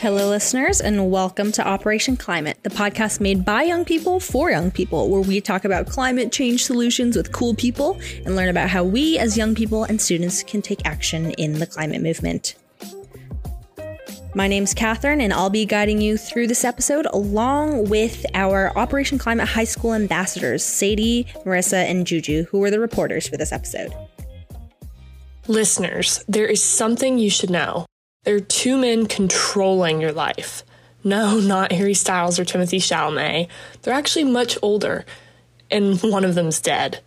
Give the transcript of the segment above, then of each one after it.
Hello, listeners, and welcome to Operation Climate, the podcast made by young people for young people, where we talk about climate change solutions with cool people and learn about how we, as young people and students, can take action in the climate movement. My name's Catherine, and I'll be guiding you through this episode along with our Operation Climate High School ambassadors, Sadie, Marissa, and Juju, who were the reporters for this episode. Listeners, there is something you should know. There are two men controlling your life. No, not Harry Styles or Timothee Chalamet. They're actually much older, and one of them's dead.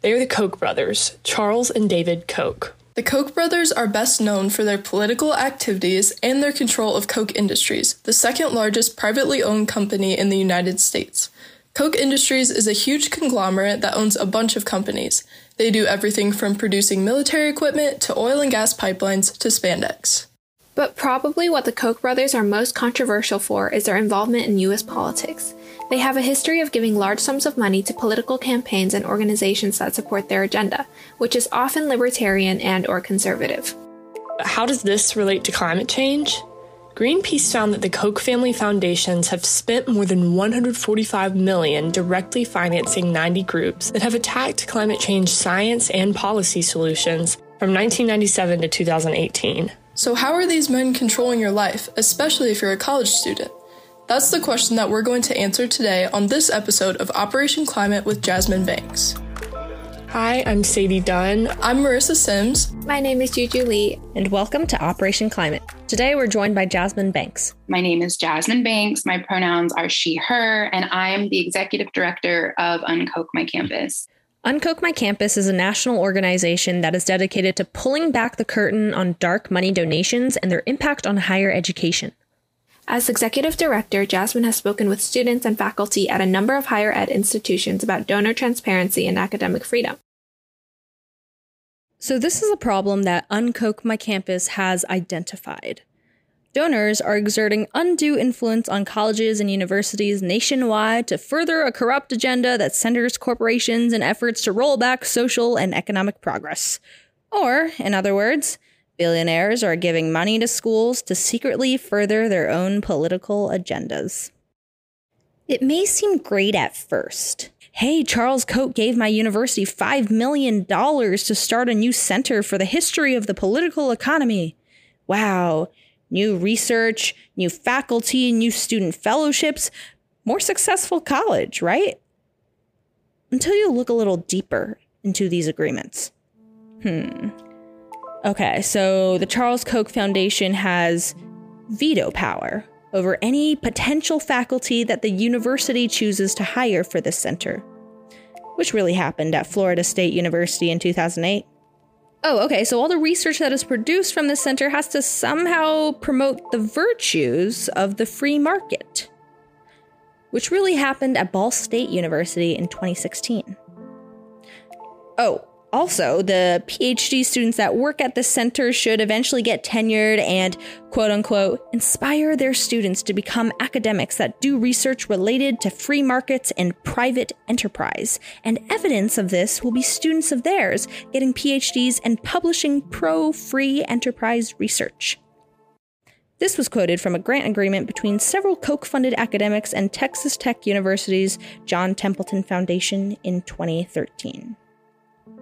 They are the Koch brothers, Charles and David Koch. The Koch brothers are best known for their political activities and their control of Koch Industries, the second largest privately owned company in the United States. Koch Industries is a huge conglomerate that owns a bunch of companies. They do everything from producing military equipment to oil and gas pipelines to spandex. But probably what the Koch brothers are most controversial for is their involvement in US politics. They have a history of giving large sums of money to political campaigns and organizations that support their agenda, which is often libertarian and or conservative. How does this relate to climate change? Greenpeace found that the Koch family foundations have spent more than 145 million directly financing 90 groups that have attacked climate change science and policy solutions from 1997 to 2018. So, how are these men controlling your life, especially if you're a college student? That's the question that we're going to answer today on this episode of Operation Climate with Jasmine Banks. Hi, I'm Sadie Dunn. I'm Marissa Sims. My name is Juju Lee. And welcome to Operation Climate. Today we're joined by Jasmine Banks. My name is Jasmine Banks. My pronouns are she, her, and I'm the executive director of Unkoch My Campus. Unkoch My Campus is a national organization that is dedicated to pulling back the curtain on dark money donations and their impact on higher education. As executive director, Jasmine has spoken with students and faculty at a number of higher ed institutions about donor transparency and academic freedom. So, this is a problem that Unkoch My Campus has identified. Donors are exerting undue influence on colleges and universities nationwide to further a corrupt agenda that centers corporations in efforts to roll back social and economic progress. Or, in other words, Billionaires are giving money to schools to secretly further their own political agendas. It may seem great at first. Hey, Charles Koch gave my university $5 million to start a new center for the history of the political economy. Wow, new research, new faculty, new student fellowships, more successful college, right? Until you look a little deeper into these agreements. Hmm. Okay, so the Charles Koch Foundation has veto power over any potential faculty that the university chooses to hire for this center, which really happened at Florida State University in 2008. Oh, okay, so all the research that is produced from this center has to somehow promote the virtues of the free market, which really happened at Ball State University in 2016. Oh, also, the PhD students that work at the center should eventually get tenured and, quote unquote, inspire their students to become academics that do research related to free markets and private enterprise. And evidence of this will be students of theirs getting PhDs and publishing pro free enterprise research. This was quoted from a grant agreement between several Koch funded academics and Texas Tech University's John Templeton Foundation in 2013.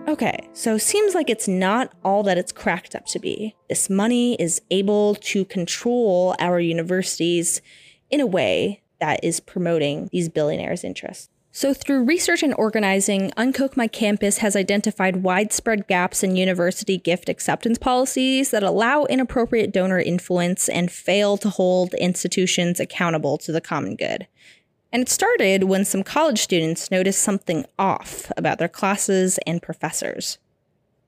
Okay, so seems like it's not all that it's cracked up to be. This money is able to control our universities in a way that is promoting these billionaires' interests. So, through research and organizing, Unkoch My Campus has identified widespread gaps in university gift acceptance policies that allow inappropriate donor influence and fail to hold institutions accountable to the common good. And it started when some college students noticed something off about their classes and professors.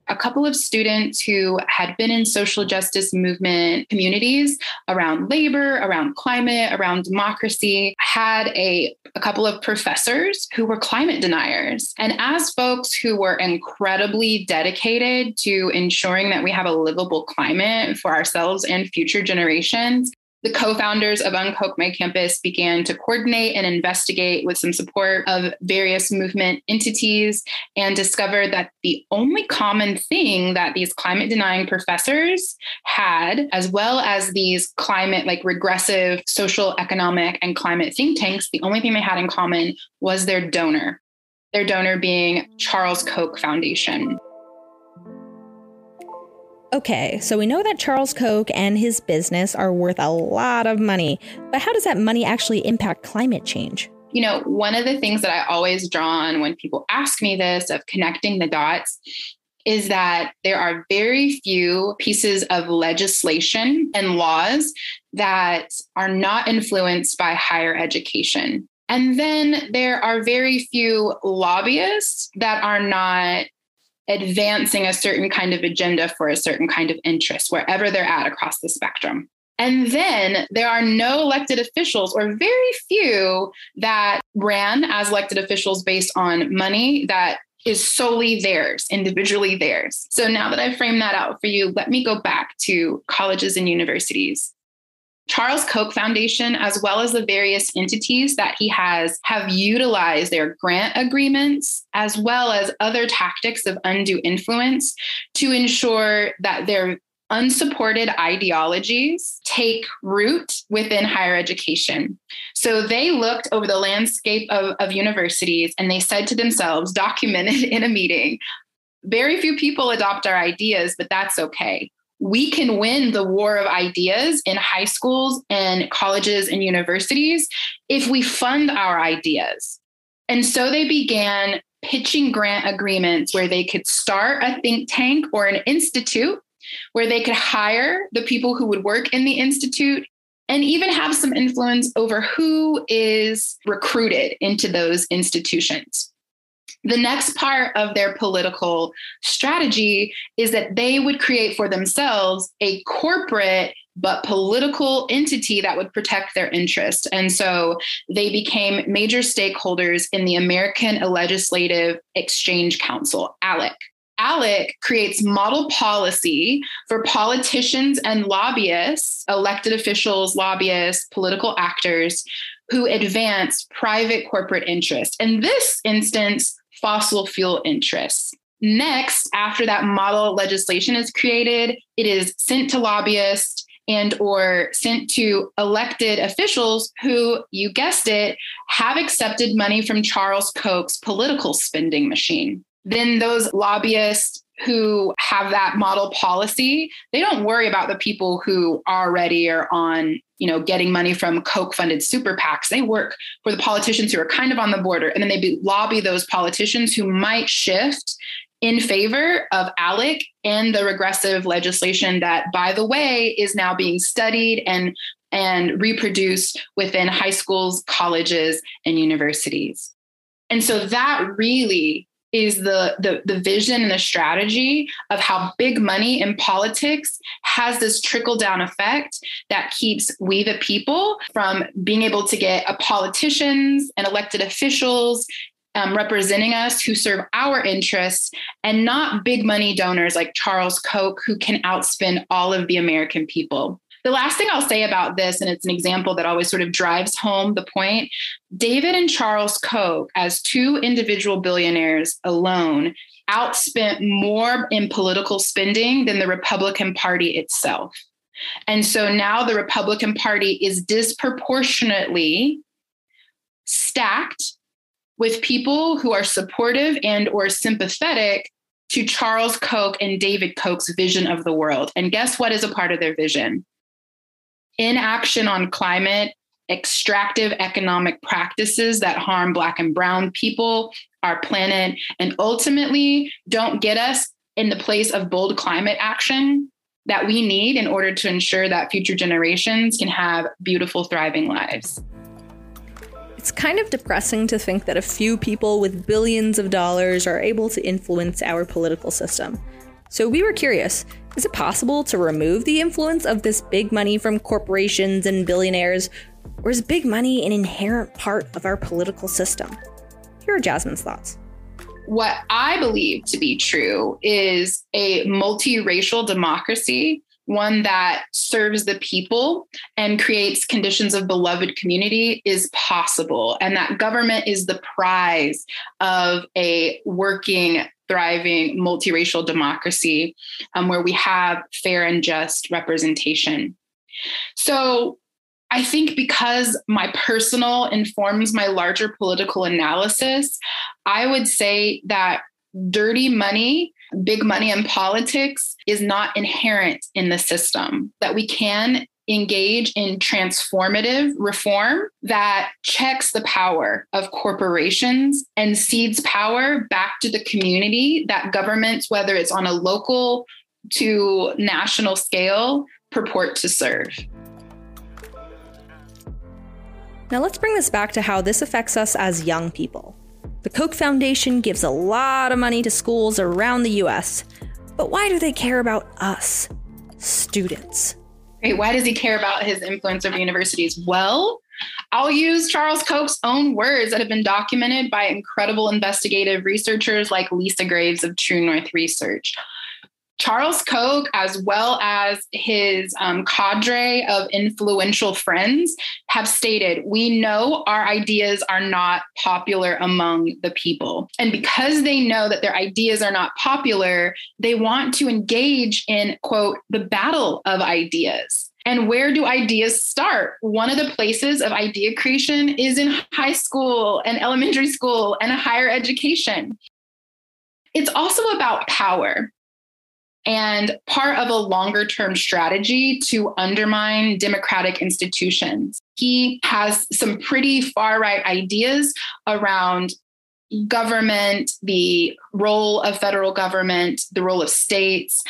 A couple of students who had been in social justice movement communities around labor, around climate, around democracy had a, a couple of professors who were climate deniers. And as folks who were incredibly dedicated to ensuring that we have a livable climate for ourselves and future generations, The co founders of Unkoch My Campus began to coordinate and investigate with some support of various movement entities and discovered that the only common thing that these climate denying professors had, as well as these climate, like regressive social, economic, and climate think tanks, the only thing they had in common was their donor, their donor being Charles Koch Foundation. Okay, so we know that Charles Koch and his business are worth a lot of money, but how does that money actually impact climate change? You know, one of the things that I always draw on when people ask me this of connecting the dots is that there are very few pieces of legislation and laws that are not influenced by higher education. And then there are very few lobbyists that are not advancing a certain kind of agenda for a certain kind of interest, wherever they're at across the spectrum. And then there are no elected officials, or very few, that ran as elected officials based on money that is solely theirs, individually theirs. So now that I've framed that out for you, let me go back to colleges and universities. Charles Koch Foundation, as well as the various entities that he has, have utilized their grant agreements as well as other tactics of undue influence to ensure that their unsupported ideologies take root within higher education. So they looked over the landscape of, of universities and they said to themselves, documented in a meeting, very few people adopt our ideas, but that's okay we can win the war of ideas in high schools and colleges and universities if we fund our ideas. And so they began pitching grant agreements where they could start a think tank or an institute where they could hire the people who would work in the institute and even have some influence over who is recruited into those institutions. The next part of their political strategy is that they would create for themselves a corporate but political entity that would protect their interests. And so they became major stakeholders in the American Legislative Exchange Council, ALEC. ALEC creates model policy for politicians and lobbyists, elected officials, lobbyists, political actors who advance private corporate interest. In this instance, fossil fuel interests. Next, after that model legislation is created, it is sent to lobbyists and or sent to elected officials who you guessed it have accepted money from Charles Koch's political spending machine. Then those lobbyists who have that model policy, they don't worry about the people who already are on, you know, getting money from Koch funded super PACs. They work for the politicians who are kind of on the border. And then they be, lobby those politicians who might shift in favor of ALEC and the regressive legislation that, by the way, is now being studied and and reproduced within high schools, colleges, and universities. And so that really is the, the the vision and the strategy of how big money in politics has this trickle down effect that keeps we the people from being able to get a politicians and elected officials um, representing us who serve our interests and not big money donors like Charles Koch who can outspend all of the American people. The last thing I'll say about this, and it's an example that always sort of drives home the point David and Charles Koch, as two individual billionaires alone, outspent more in political spending than the Republican Party itself. And so now the Republican Party is disproportionately stacked with people who are supportive and or sympathetic to Charles Koch and David Koch's vision of the world. And guess what is a part of their vision? Inaction on climate, extractive economic practices that harm Black and Brown people, our planet, and ultimately don't get us in the place of bold climate action that we need in order to ensure that future generations can have beautiful, thriving lives. It's kind of depressing to think that a few people with billions of dollars are able to influence our political system. So we were curious is it possible to remove the influence of this big money from corporations and billionaires? Or is big money an inherent part of our political system? Here are Jasmine's thoughts. What I believe to be true is a multiracial democracy one that serves the people and creates conditions of beloved community is possible. And that government is the prize of a working, thriving, multiracial democracy um, where we have fair and just representation. So, I think because my personal informs my larger political analysis, I would say that dirty money big money in politics is not inherent in the system, that we can engage in transformative reform that checks the power of corporations and cedes power back to the community that governments, whether it's on a local to national scale, purport to serve. Now let's bring this back to how this affects us as young people. The Koch Foundation gives a lot of money to schools around the US. But why do they care about us, students? Why does he care about his influence over universities? Well, I'll use Charles Koch's own words that have been documented by incredible investigative researchers like Lisa Graves of True North Research. Charles Koch, as well as his um, cadre of influential friends, have stated we know our ideas are not popular among the people. And because they know that their ideas are not popular, they want to engage in, quote, the battle of ideas. And where do ideas start? One of the places of idea creation is in high school and elementary school and higher education. It's also about power and part of a longer term strategy to undermine democratic institutions. He has some pretty far right ideas around government, the role of federal government, the role of states.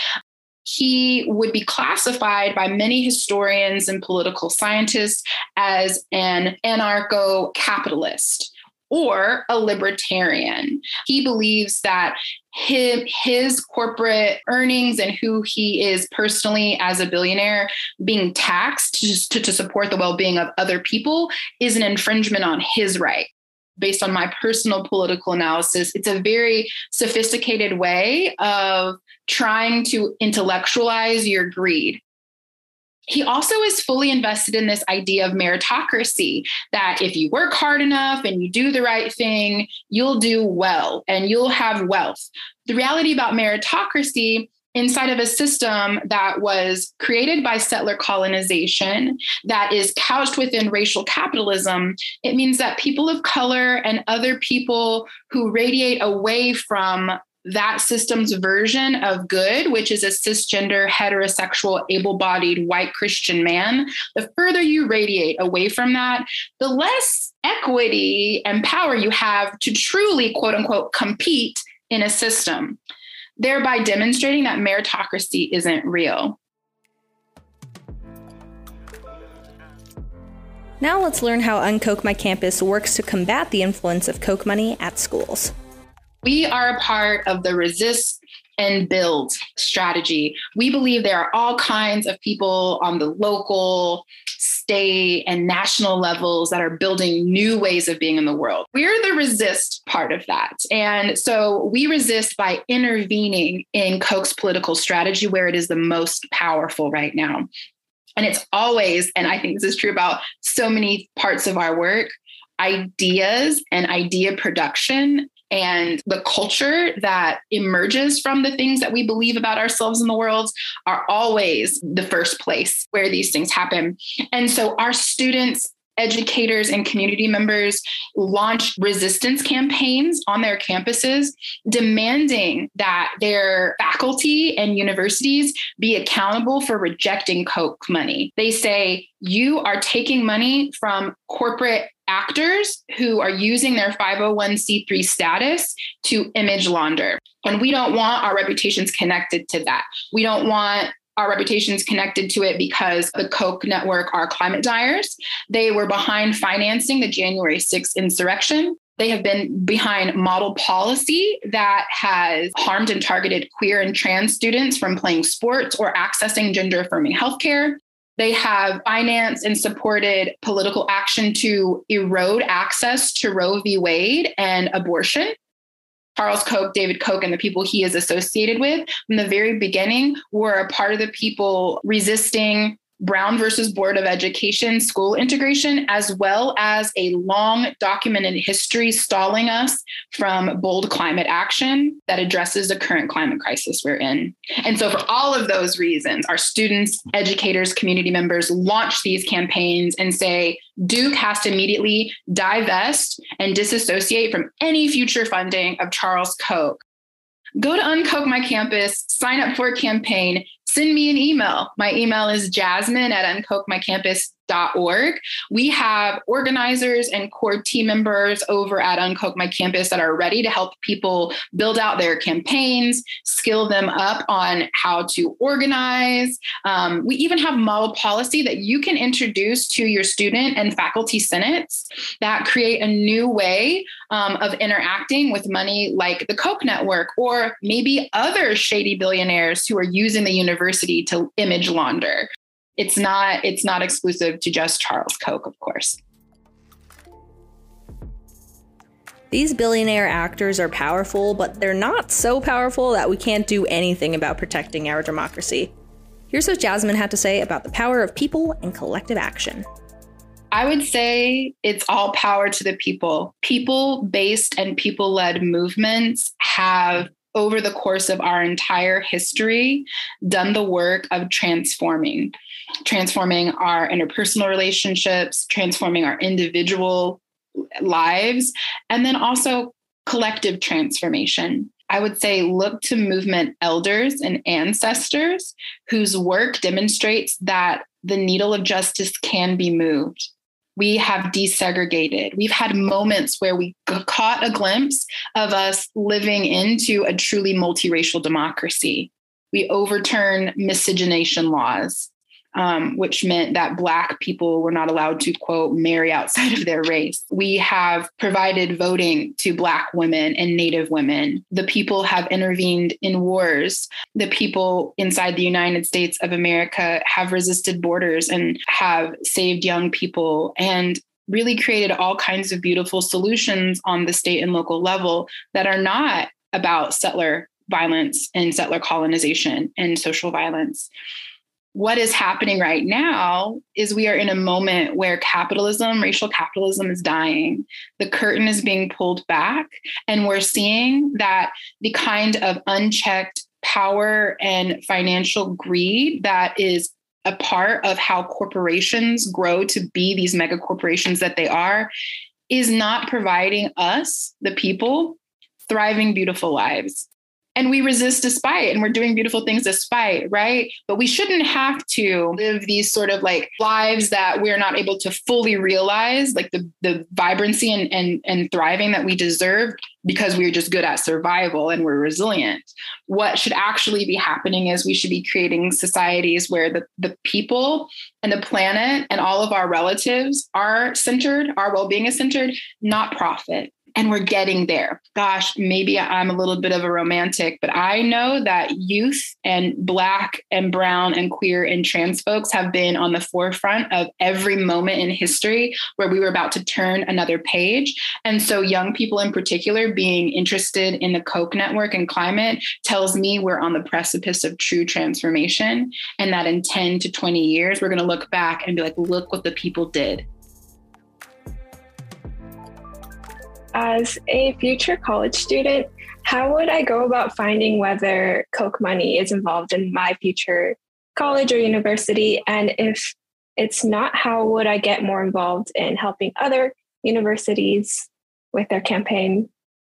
He would be classified by many historians and political scientists as an anarcho capitalist or a libertarian. He believes that his, his corporate earnings and who he is personally as a billionaire being taxed to, to support the well-being of other people is an infringement on his right based on my personal political analysis it's a very sophisticated way of trying to intellectualize your greed he also is fully invested in this idea of meritocracy that if you work hard enough and you do the right thing, you'll do well and you'll have wealth. The reality about meritocracy inside of a system that was created by settler colonization that is couched within racial capitalism, it means that people of color and other people who radiate away from that system's version of good, which is a cisgender, heterosexual, able bodied white Christian man, the further you radiate away from that, the less equity and power you have to truly, quote unquote, compete in a system, thereby demonstrating that meritocracy isn't real. Now let's learn how Unkoch My Campus works to combat the influence of Koch money at schools. We are a part of the resist and build strategy. We believe there are all kinds of people on the local, state, and national levels that are building new ways of being in the world. We're the resist part of that. And so we resist by intervening in Koch's political strategy where it is the most powerful right now. And it's always, and I think this is true about so many parts of our work, ideas and idea production and the culture that emerges from the things that we believe about ourselves in the world are always the first place where these things happen. And so our students educators and community members launch resistance campaigns on their campuses, demanding that their faculty and universities be accountable for rejecting Koch money. They say, you are taking money from corporate actors who are using their 501c3 status to image launder. And we don't want our reputations connected to that. We don't want our reputations connected to it because the Koch network are climate deniers. They were behind financing the January 6th insurrection. They have been behind model policy that has harmed and targeted queer and trans students from playing sports or accessing gender affirming healthcare. They have financed and supported political action to erode access to Roe v. Wade and abortion. Charles Koch, David Koch, and the people he is associated with from the very beginning were a part of the people resisting Brown versus Board of Education school integration, as well as a long documented history stalling us from bold climate action that addresses the current climate crisis we're in. And so, for all of those reasons, our students, educators, community members launch these campaigns and say, Duke has to immediately divest and disassociate from any future funding of Charles Koch. Go to Unkoch My Campus, sign up for a campaign, send me an email. My email is jasmine at unkochmycampus.com org. We have organizers and core team members over at Unkoch My Campus that are ready to help people build out their campaigns, skill them up on how to organize. Um, we even have model policy that you can introduce to your student and faculty senates that create a new way um, of interacting with money like the Koch network or maybe other shady billionaires who are using the university to image launder it's not it's not exclusive to just Charles Koch, of course. These billionaire actors are powerful, but they're not so powerful that we can't do anything about protecting our democracy. Here's what Jasmine had to say about the power of people and collective action. I would say it's all power to the people. People based and people led movements have, over the course of our entire history, done the work of transforming transforming our interpersonal relationships, transforming our individual lives, and then also collective transformation. I would say look to movement elders and ancestors whose work demonstrates that the needle of justice can be moved. We have desegregated. We've had moments where we caught a glimpse of us living into a truly multiracial democracy. We overturn miscegenation laws um, which meant that Black people were not allowed to, quote, marry outside of their race. We have provided voting to Black women and Native women. The people have intervened in wars. The people inside the United States of America have resisted borders and have saved young people and really created all kinds of beautiful solutions on the state and local level that are not about settler violence and settler colonization and social violence what is happening right now is we are in a moment where capitalism, racial capitalism is dying. The curtain is being pulled back. And we're seeing that the kind of unchecked power and financial greed that is a part of how corporations grow to be these mega corporations that they are is not providing us, the people, thriving, beautiful lives and we resist despite and we're doing beautiful things despite right? But we shouldn't have to live these sort of like lives that we're not able to fully realize like the the vibrancy and and, and thriving that we deserve because we're just good at survival and we're resilient. What should actually be happening is we should be creating societies where the, the people and the planet and all of our relatives are centered our well-being is centered not profit and we're getting there. Gosh, maybe I'm a little bit of a romantic, but I know that youth and Black and Brown and queer and trans folks have been on the forefront of every moment in history where we were about to turn another page. And so, young people in particular being interested in the Koch network and climate tells me we're on the precipice of true transformation. And that in 10 to 20 years, we're going to look back and be like, look what the people did. As a future college student, how would I go about finding whether Koch money is involved in my future college or university? And if it's not, how would I get more involved in helping other universities with their campaign?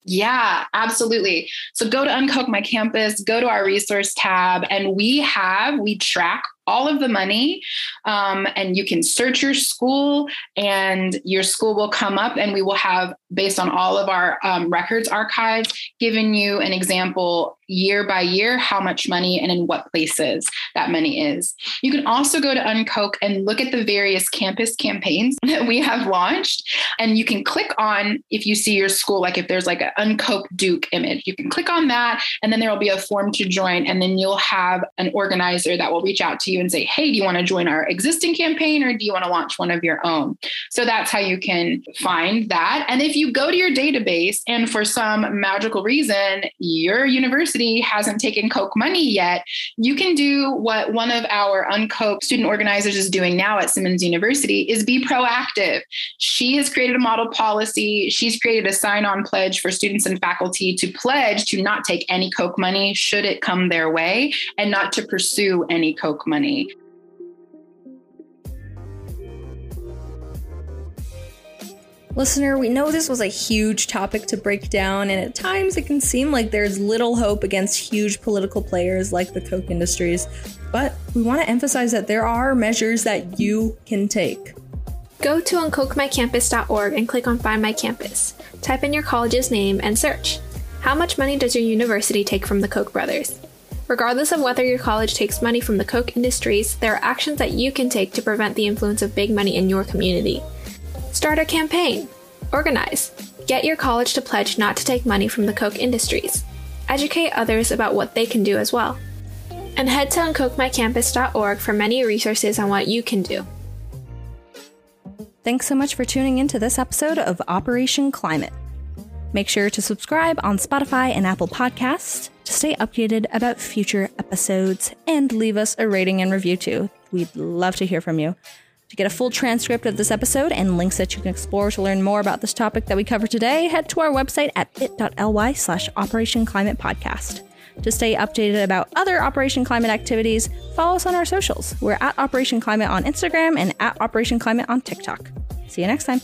Yeah, absolutely. So go to Unkoch My Campus, go to our resource tab, and we have, we track all of the money um, and you can search your school and your school will come up and we will have based on all of our um, records archives given you an example year by year how much money and in what places that money is. You can also go to unkoch and look at the various campus campaigns that we have launched and you can click on if you see your school like if there's like an unkoch duke image you can click on that and then there will be a form to join and then you'll have an organizer that will reach out to you you and say, hey, do you want to join our existing campaign or do you want to launch one of your own? So that's how you can find that. And if you go to your database and for some magical reason, your university hasn't taken Koch money yet, you can do what one of our unkoch student organizers is doing now at Simmons University is be proactive. She has created a model policy. She's created a sign-on pledge for students and faculty to pledge to not take any Koch money should it come their way and not to pursue any Koch money. Listener, we know this was a huge topic to break down, and at times it can seem like there's little hope against huge political players like the Koch industries. But we want to emphasize that there are measures that you can take. Go to unkochmycampus.org and click on Find My Campus. Type in your college's name and search. How much money does your university take from the Koch brothers? Regardless of whether your college takes money from the Koch industries, there are actions that you can take to prevent the influence of big money in your community. Start a campaign. Organize. Get your college to pledge not to take money from the Koch industries. Educate others about what they can do as well. And head to unkochmycampus.org for many resources on what you can do. Thanks so much for tuning in to this episode of Operation Climate. Make sure to subscribe on Spotify and Apple Podcasts to stay updated about future episodes and leave us a rating and review too. We'd love to hear from you. To get a full transcript of this episode and links that you can explore to learn more about this topic that we covered today, head to our website at bit.ly slash Operation Climate Podcast. To stay updated about other Operation Climate activities, follow us on our socials. We're at Operation Climate on Instagram and at Operation Climate on TikTok. See you next time.